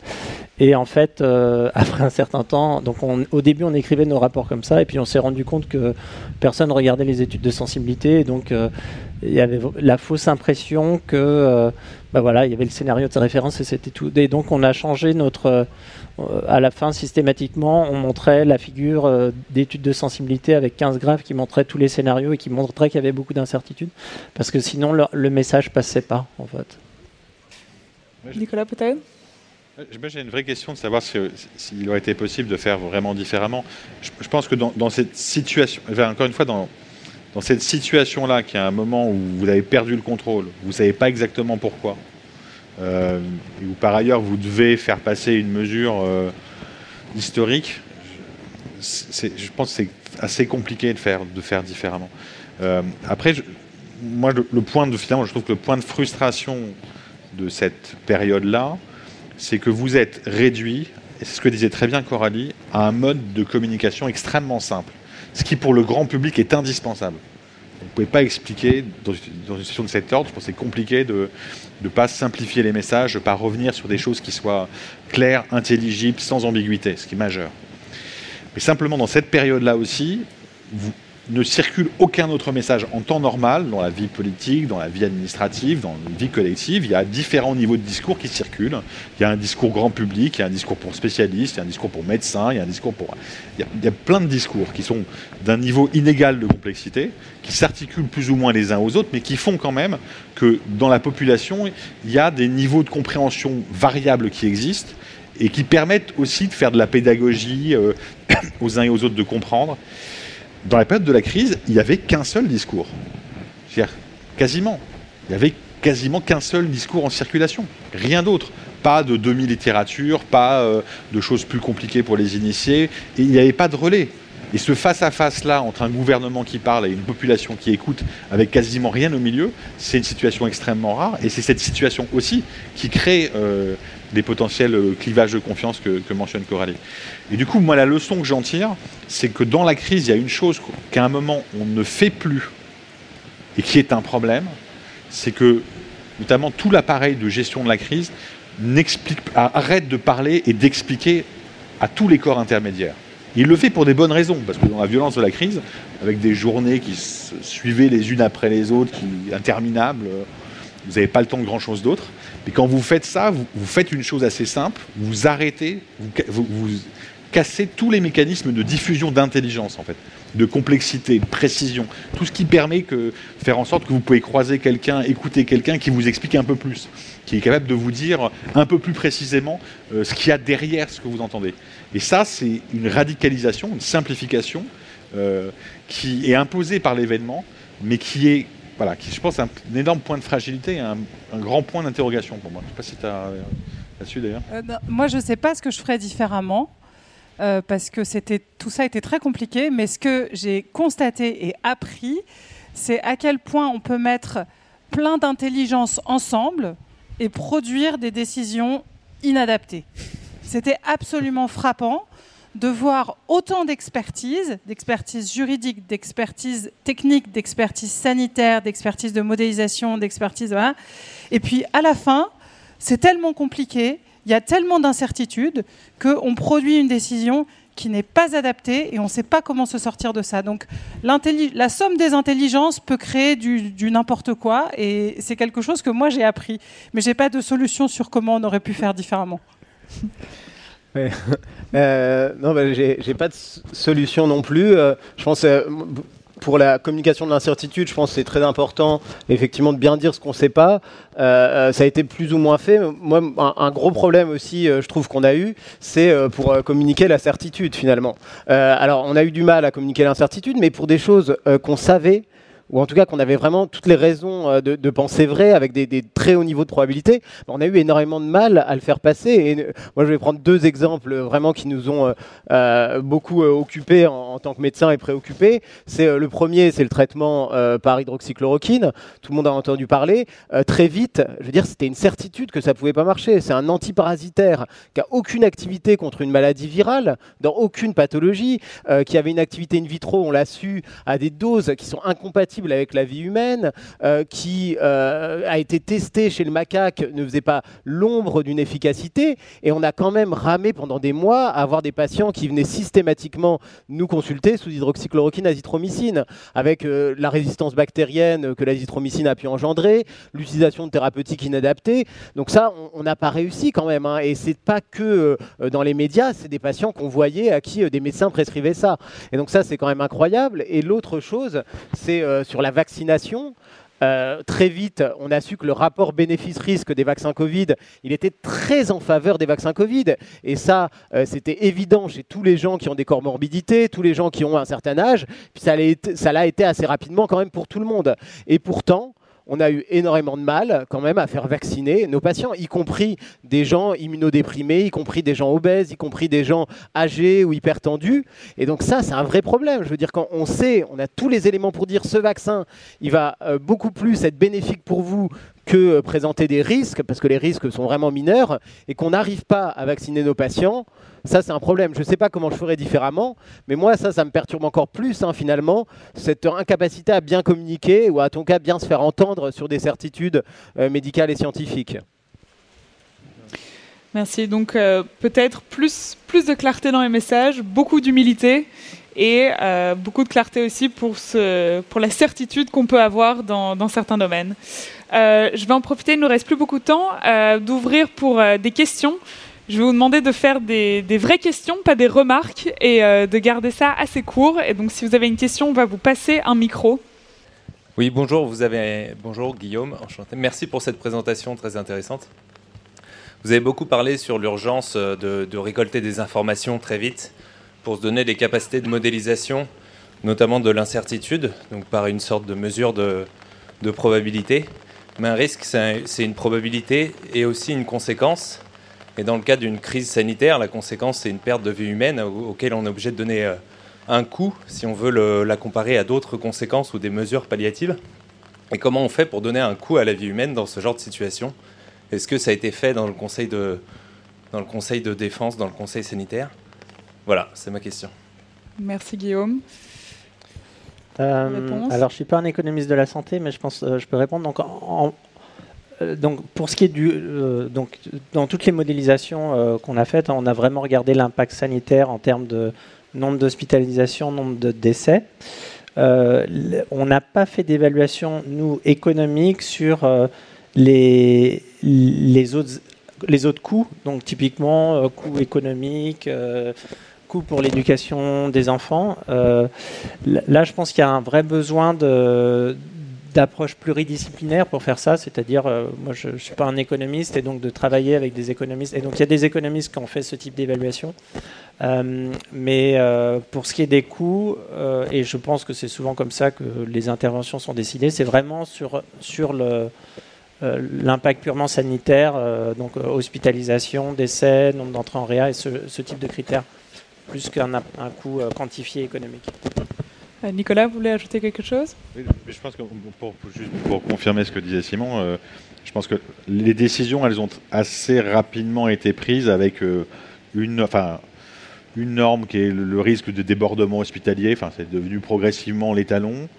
Et en fait, euh, <laughs> après un certain temps, donc on, au début, on écrivait nos rapports comme ça, et puis on s'est rendu compte que personne ne regardait les études de sensibilité, et donc euh, il y avait la fausse impression que, bah voilà, il y avait le scénario de référence et c'était tout. Et donc on a changé notre à la fin, systématiquement, on montrait la figure d'études de sensibilité avec 15 graphes qui montraient tous les scénarios et qui montraient qu'il y avait beaucoup d'incertitudes, parce que sinon le, message passait pas, en fait. Nicolas, peut-être J'ai une vraie question de savoir s'il aurait été possible de faire vraiment différemment. Je, pense que dans, cette situation, encore une fois, dans, dans cette situation-là, qui est un moment où vous avez perdu le contrôle, vous ne savez pas exactement pourquoi, euh, et où par ailleurs vous devez faire passer une mesure euh, historique, je pense que c'est assez compliqué de faire, de faire différemment. Euh, après, moi, le, point de finalement, je trouve que le point de frustration de cette période-là, c'est que vous êtes réduit, et c'est ce que disait très bien Coralie, à un mode de communication extrêmement simple, ce qui pour le grand public est indispensable. Vous ne pouvez pas expliquer dans, une situation de cet ordre, je pense que c'est compliqué de ne pas simplifier les messages, de ne pas revenir sur des choses qui soient claires, intelligibles, sans ambiguïté, ce qui est majeur. Mais simplement dans cette période-là aussi, vous, ne circule aucun autre message en temps normal dans la vie politique, dans la vie administrative, dans la vie collective. Il y a différents niveaux de discours qui circulent. Il y a un discours grand public, il y a un discours pour spécialistes, il y a un discours pour médecins, il y a un discours pour... Il y a, plein de discours qui sont d'un niveau inégal de complexité, qui s'articulent plus ou moins les uns aux autres, mais qui font quand même que dans la population, il y a des niveaux de compréhension variables qui existent et qui permettent aussi de faire de la pédagogie euh, <coughs> aux uns et aux autres de comprendre dans la période de la crise, il n'y avait qu'un seul discours. C'est-à-dire, quasiment. Il n'y avait quasiment qu'un seul discours en circulation. Rien d'autre. Pas de demi-littérature, pas euh, de choses plus compliquées pour les initiés. Il n'y avait pas de relais. Et ce face-à-face-là, entre un gouvernement qui parle et une population qui écoute, avec quasiment rien au milieu, c'est une situation extrêmement rare. Et c'est cette situation aussi qui crée euh, des potentiels euh, clivages de confiance que, mentionne Coralie. Et du coup, moi, la leçon que j'en tire, c'est que dans la crise, il y a une chose qu'à un moment, on ne fait plus et qui est un problème, c'est que notamment tout l'appareil de gestion de la crise arrête de parler et d'expliquer à tous les corps intermédiaires. Il le fait pour des bonnes raisons, parce que dans la violence de la crise, avec des journées qui se suivaient les unes après les autres, qui interminables, vous n'avez pas le temps de grand-chose d'autre. Mais quand vous faites ça, vous, faites une chose assez simple, vous arrêtez, vous, cassez tous les mécanismes de diffusion d'intelligence, en fait, de complexité, de précision, tout ce qui permet de faire en sorte que vous pouvez croiser quelqu'un, écouter quelqu'un qui vous explique un peu plus, qui est capable de vous dire un peu plus précisément euh, ce qu'il y a derrière ce que vous entendez. Et ça, c'est une radicalisation, une simplification euh, qui est imposée par l'événement, mais qui est voilà, je pense, un, énorme point de fragilité, un, un grand point d'interrogation pour moi. Je ne sais pas si tu as là-dessus d'ailleurs. Euh, moi, je ne sais pas ce que je ferais différemment. Euh, parce que tout ça était très compliqué, mais ce que j'ai constaté et appris, c'est à quel point on peut mettre plein d'intelligence ensemble et produire des décisions inadaptées. C'était absolument frappant de voir autant d'expertise, d'expertise juridique, d'expertise technique, d'expertise sanitaire, d'expertise de modélisation, d'expertise... Et puis à la fin, c'est tellement compliqué, il y a tellement d'incertitudes qu'on produit une décision qui n'est pas adaptée et on ne sait pas comment se sortir de ça. Donc la somme des intelligences peut créer du, du n'importe quoi et c'est quelque chose que moi j'ai appris. Mais je n'ai pas de solution sur comment on aurait pu faire différemment. <laughs> Euh, non, bah, j'ai pas de solution non plus. Euh, je pense euh, pour la communication de l'incertitude, je pense que c'est très important, effectivement, de bien dire ce qu'on ne sait pas. ça a été plus ou moins fait. Moi, un, gros problème aussi, je trouve qu'on a eu, c'est pour communiquer la certitude, finalement. alors, on a eu du mal à communiquer l'incertitude, mais pour des choses qu'on savait ou en tout cas qu'on avait vraiment toutes les raisons euh, de, penser vrai, avec des, très hauts niveaux de probabilité, on a eu énormément de mal à le faire passer. Et euh, moi, je vais prendre deux exemples vraiment qui nous ont euh, beaucoup occupés en, tant que médecins et préoccupés. C'est le premier, c'est le traitement par hydroxychloroquine. Tout le monde a entendu parler. très vite, je veux dire, c'était une certitude que ça pouvait pas marcher. C'est un antiparasitaire qui a aucune activité contre une maladie virale, dans aucune pathologie, qui avait une activité in vitro, on l'a su, à des doses qui sont incompatibles avec la vie humaine, euh, qui euh, a été testé chez le macaque, ne faisait pas l'ombre d'une efficacité, et on a quand même ramé pendant des mois à avoir des patients qui venaient systématiquement nous consulter sous hydroxychloroquine azithromycine, avec euh, la résistance bactérienne que l'azithromycine a pu engendrer, l'utilisation de thérapeutiques inadaptées. Donc ça, on n'a pas réussi quand même, hein, et c'est pas que dans les médias, c'est des patients qu'on voyait à qui des médecins prescrivaient ça. Et donc ça, c'est quand même incroyable. Et l'autre chose, c'est sur la vaccination, euh, très vite, on a su que le rapport bénéfice-risque des vaccins Covid, il était très en faveur des vaccins Covid. Et ça, euh, c'était évident chez tous les gens qui ont des comorbidités, tous les gens qui ont un certain âge. Ça l'a été assez rapidement quand même pour tout le monde. Et pourtant, on a eu énormément de mal quand même à faire vacciner nos patients, y compris des gens immunodéprimés, y compris des gens obèses, y compris des gens âgés ou hypertendus. Et donc ça, c'est un vrai problème. Je veux dire, quand on sait, on a tous les éléments pour dire ce vaccin, il va euh, beaucoup plus être bénéfique pour vous que euh, présenter des risques, parce que les risques sont vraiment mineurs, et qu'on n'arrive pas à vacciner nos patients, ça c'est un problème. Je ne sais pas comment je ferais différemment, mais moi ça, ça me perturbe encore plus hein, finalement, cette incapacité à bien communiquer, ou à ton cas bien se faire entendre sur des certitudes euh, médicales et scientifiques. Merci. Donc euh, peut-être plus, plus de clarté dans les messages, beaucoup d'humilité et beaucoup de clarté aussi pour, pour la certitude qu'on peut avoir dans certains domaines. Euh, je vais en profiter, il ne nous reste plus beaucoup de temps, euh, d'ouvrir pour euh, des questions. Je vais vous demander de faire des, vraies questions, pas des remarques, et de garder ça assez court. Et donc, si vous avez une question, on va vous passer un micro. Oui, bonjour, vous avez... bonjour Guillaume, enchanté. Merci pour cette présentation très intéressante. Vous avez beaucoup parlé sur l'urgence de, récolter des informations très vite pour se donner des capacités de modélisation, notamment de l'incertitude, donc par une sorte de mesure de probabilité. Mais un risque, c'est une probabilité et aussi une conséquence. Et dans le cas d'une crise sanitaire, la conséquence, c'est une perte de vie humaine auquel on est obligé de donner euh, un coût si on veut la comparer à d'autres conséquences ou des mesures palliatives. Et comment on fait pour donner un coût à la vie humaine dans ce genre de situation? Est-ce que ça a été fait dans le conseil de, dans le conseil de défense, dans le conseil sanitaire? Voilà, c'est ma question. Merci Guillaume. Euh, alors, je suis pas un économiste de la santé, mais je pense euh, je peux répondre. Donc, euh, donc, pour ce qui est du, donc, dans toutes les modélisations qu'on a faites, on a vraiment regardé l'impact sanitaire en termes de nombre d'hospitalisations, nombre de décès. on n'a pas fait d'évaluation, nous, économique sur les, les, autres, les autres coûts, donc typiquement coûts économiques, pour l'éducation des enfants. Euh, là, je pense qu'il y a un vrai besoin de d'approche pluridisciplinaire pour faire ça, c'est-à-dire, euh, moi je ne suis pas un économiste, et donc de travailler avec des économistes. Et donc il y a des économistes qui ont fait ce type d'évaluation. Euh, mais pour ce qui est des coûts, et je pense que c'est souvent comme ça que les interventions sont décidées, c'est vraiment sur, sur le, l'impact purement sanitaire, donc hospitalisation, décès, nombre d'entrées en réa et ce, ce type de critères plus qu'un un coût euh, quantifié économique. Euh, Nicolas, vous voulez ajouter quelque chose? Oui, Je pense que pour, pour, confirmer ce que disait Simon, euh, je pense que les décisions, elles ont assez rapidement été prises avec une, enfin, une norme qui est le, risque de débordement hospitalier. Enfin, c'est devenu progressivement l'étalon.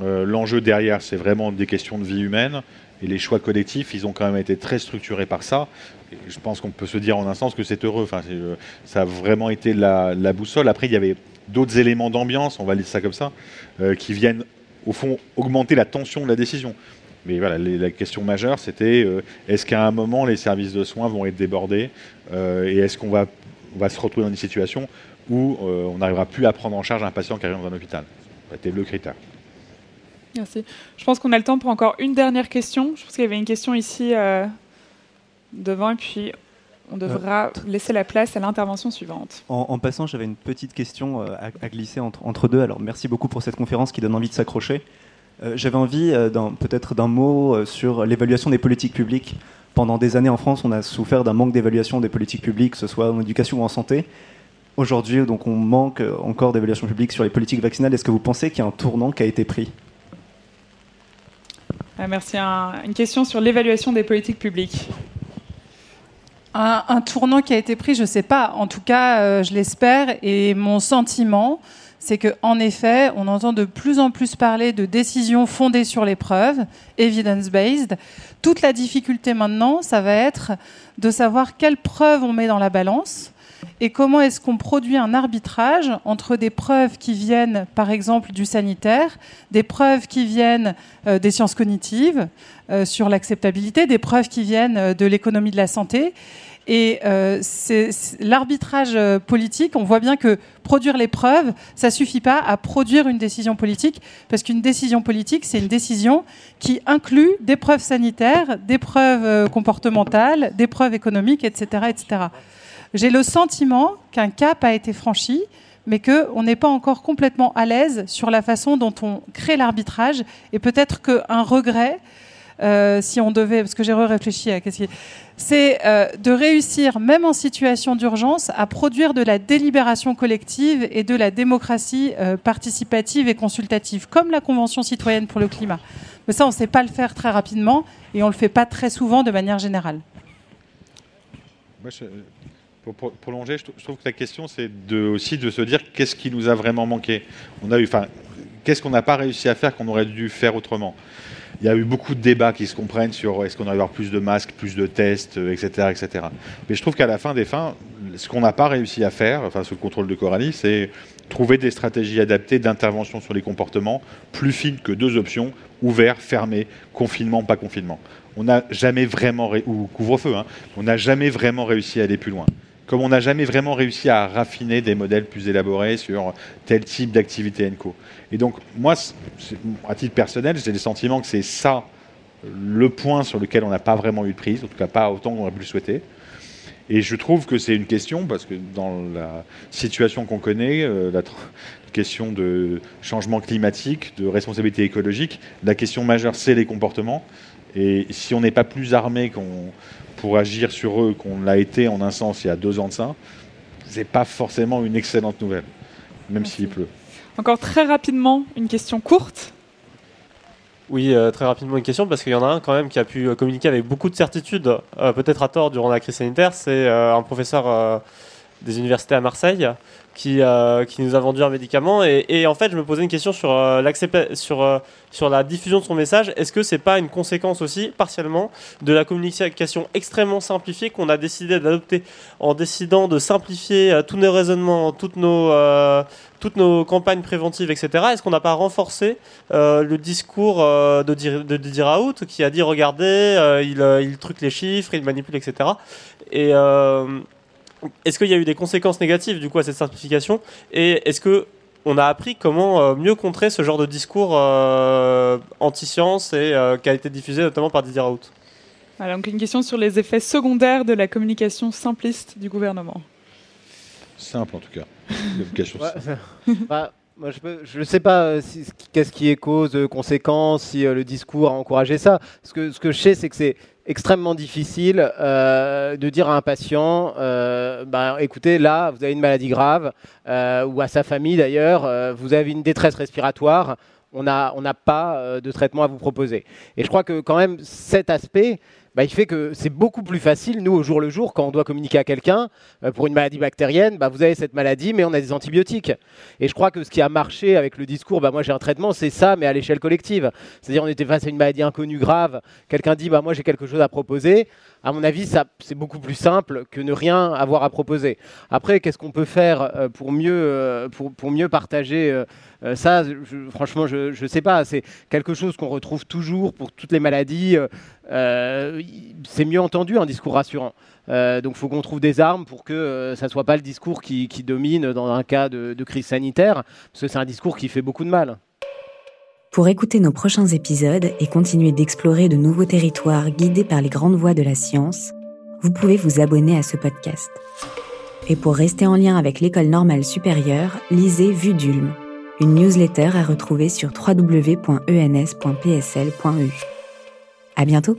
L'enjeu derrière, c'est vraiment des questions de vie humaine. Et les choix collectifs, ils ont quand même été très structurés par ça je pense qu'on peut se dire en un sens que c'est heureux. Enfin, euh, ça a vraiment été la, boussole. Après, il y avait d'autres éléments d'ambiance, on va dire ça comme ça, euh, qui viennent au fond augmenter la tension de la décision. Mais voilà, la question majeure, c'était euh, est-ce qu'à un moment les services de soins vont être débordés et est-ce qu'on va, va se retrouver dans une situation où on n'arrivera plus à prendre en charge un patient qui arrive dans un hôpital? C'était le critère. Merci. Je pense qu'on a le temps pour encore une dernière question. Je pense qu'il y avait une question ici devant et puis on devra euh, laisser la place à l'intervention suivante. En, passant, j'avais une petite question euh, à, glisser entre, deux. Alors merci beaucoup pour cette conférence qui donne envie de s'accrocher. Euh, j'avais envie peut-être d'un mot sur l'évaluation des politiques publiques. Pendant des années en France, on a souffert d'un manque d'évaluation des politiques publiques, que ce soit en éducation ou en santé. Aujourd'hui, donc, on manque encore d'évaluation publique sur les politiques vaccinales. Est-ce que vous pensez qu'il y a un tournant qui a été pris? Merci. une question sur l'évaluation des politiques publiques un, tournant qui a été pris, je ne sais pas. En tout cas, euh, je l'espère. Et mon sentiment, c'est qu'en effet, on entend de plus en plus parler de décisions fondées sur les preuves, evidence-based. Toute la difficulté maintenant, ça va être de savoir quelles preuves on met dans la balance et comment est-ce qu'on produit un arbitrage entre des preuves qui viennent, par exemple, du sanitaire, des preuves qui viennent euh, des sciences cognitives euh, sur l'acceptabilité, des preuves qui viennent de l'économie de la santé, Et euh, l'arbitrage euh, politique, on voit bien que produire les preuves, ça suffit pas à produire une décision politique, parce qu'une décision politique, c'est une décision qui inclut des preuves sanitaires, des preuves euh, comportementales, des preuves économiques, etc., etc. J'ai le sentiment qu'un cap a été franchi, mais qu'on n'est pas encore complètement à l'aise sur la façon dont on crée l'arbitrage, et peut-être qu'un regret euh, si on devait, parce que j'ai réfléchi à qu'est-ce c'est euh, de réussir, même en situation d'urgence, à produire de la délibération collective et de la démocratie euh, participative et consultative, comme la Convention citoyenne pour le climat. Mais ça, on ne sait pas le faire très rapidement et on ne le fait pas très souvent de manière générale. Pour prolonger, je trouve que la question, c'est de, aussi de se dire qu'est-ce qui nous a vraiment manqué. On a eu, enfin, qu'est-ce qu'on n'a pas réussi à faire qu'on aurait dû faire autrement il y a eu beaucoup de débats qui se comprennent sur est-ce qu'on doit avoir plus de masques, plus de tests, etc. Euh, etc. Mais je trouve qu'à la fin des fins, ce qu'on n'a pas réussi à faire, enfin sous le contrôle de Coralie, c'est trouver des stratégies adaptées d'intervention sur les comportements plus fines que deux options, ouvert, fermé, confinement, pas confinement. On n'a jamais vraiment, ou couvre-feu, hein, on n'a jamais vraiment réussi à aller plus loin comme on n'a jamais vraiment réussi à raffiner des modèles plus élaborés sur tel type d'activité ENCO. Et donc, moi, à titre personnel, j'ai le sentiment que c'est ça le point sur lequel on n'a pas vraiment eu de prise, en tout cas pas autant qu'on aurait pu le souhaiter. Et je trouve que c'est une question, parce que dans la situation qu'on connaît, euh, la question de changement climatique, de responsabilité écologique, la question majeure, c'est les comportements. Et si on n'est pas plus armé qu'on pour agir sur eux qu'on l'a été en un sens il y a deux ans de ça, c'est pas forcément une excellente nouvelle, même s'il pleut. Encore très rapidement, une question courte. Oui, euh, très rapidement une question, parce qu'il y en a un quand même qui a pu euh, communiquer avec beaucoup de certitude, euh, peut-être à tort durant la crise sanitaire, c'est un professeur des universités à Marseille qui, euh, qui nous a vendu un médicament. Et, en fait, je me posais une question sur, euh, sur, euh, sur la diffusion de son message. Est-ce que c'est pas une conséquence aussi, partiellement, de la communication extrêmement simplifiée qu'on a décidé d'adopter en décidant de simplifier tous nos raisonnements, toutes nos, toutes nos campagnes préventives, etc. Est-ce qu'on n'a pas renforcé le discours de, de Didier Raoult qui a dit regardez, il, il truque les chiffres, il manipule, etc. Et est-ce qu'il y a eu des conséquences négatives du coup à cette simplification Et est-ce que on a appris comment euh, mieux contrer ce genre de discours euh, anti-science et euh, qui a été diffusé notamment par Didier Raoult? Voilà, donc une question sur les effets secondaires de la communication simpliste du gouvernement. Simple en tout cas. <laughs> <laughs> bah, moi, je ne sais pas qu'est-ce qui est cause, conséquence, si le discours a encouragé ça. Ce que, ce que je sais, c'est que c'est extrêmement difficile euh, de dire à un patient, euh, bah, écoutez, là, vous avez une maladie grave, euh, ou à sa famille d'ailleurs, vous avez une détresse respiratoire, on n'a on pas de traitement à vous proposer. Et je crois que quand même cet aspect, bah, il fait que c'est beaucoup plus facile, nous, au jour le jour, quand on doit communiquer à quelqu'un euh, pour une maladie bactérienne, bah, vous avez cette maladie, mais on a des antibiotiques. Et je crois que ce qui a marché avec le discours, bah, moi j'ai un traitement, c'est ça, mais à l'échelle collective. C'est-à-dire, on était face à une maladie inconnue grave, quelqu'un dit, bah, moi j'ai quelque chose à proposer. À mon avis, c'est beaucoup plus simple que ne rien avoir à proposer. Après, qu'est-ce qu'on peut faire euh, pour mieux, euh, pour, pour mieux partager ça, franchement, je ne sais pas. C'est quelque chose qu'on retrouve toujours pour toutes les maladies. Euh, c'est mieux entendu un discours rassurant. Euh, donc il faut qu'on trouve des armes pour que euh, ça ne soit pas le discours qui, domine dans un cas de, de crise sanitaire, parce que c'est un discours qui fait beaucoup de mal. Pour écouter nos prochains épisodes et continuer d'explorer de nouveaux territoires guidés par les grandes voies de la science, vous pouvez vous abonner à ce podcast. Et pour rester en lien avec l'école normale supérieure, lisez Vue d'Ulm, une newsletter à retrouver sur www.ens.psl.eu. À bientôt!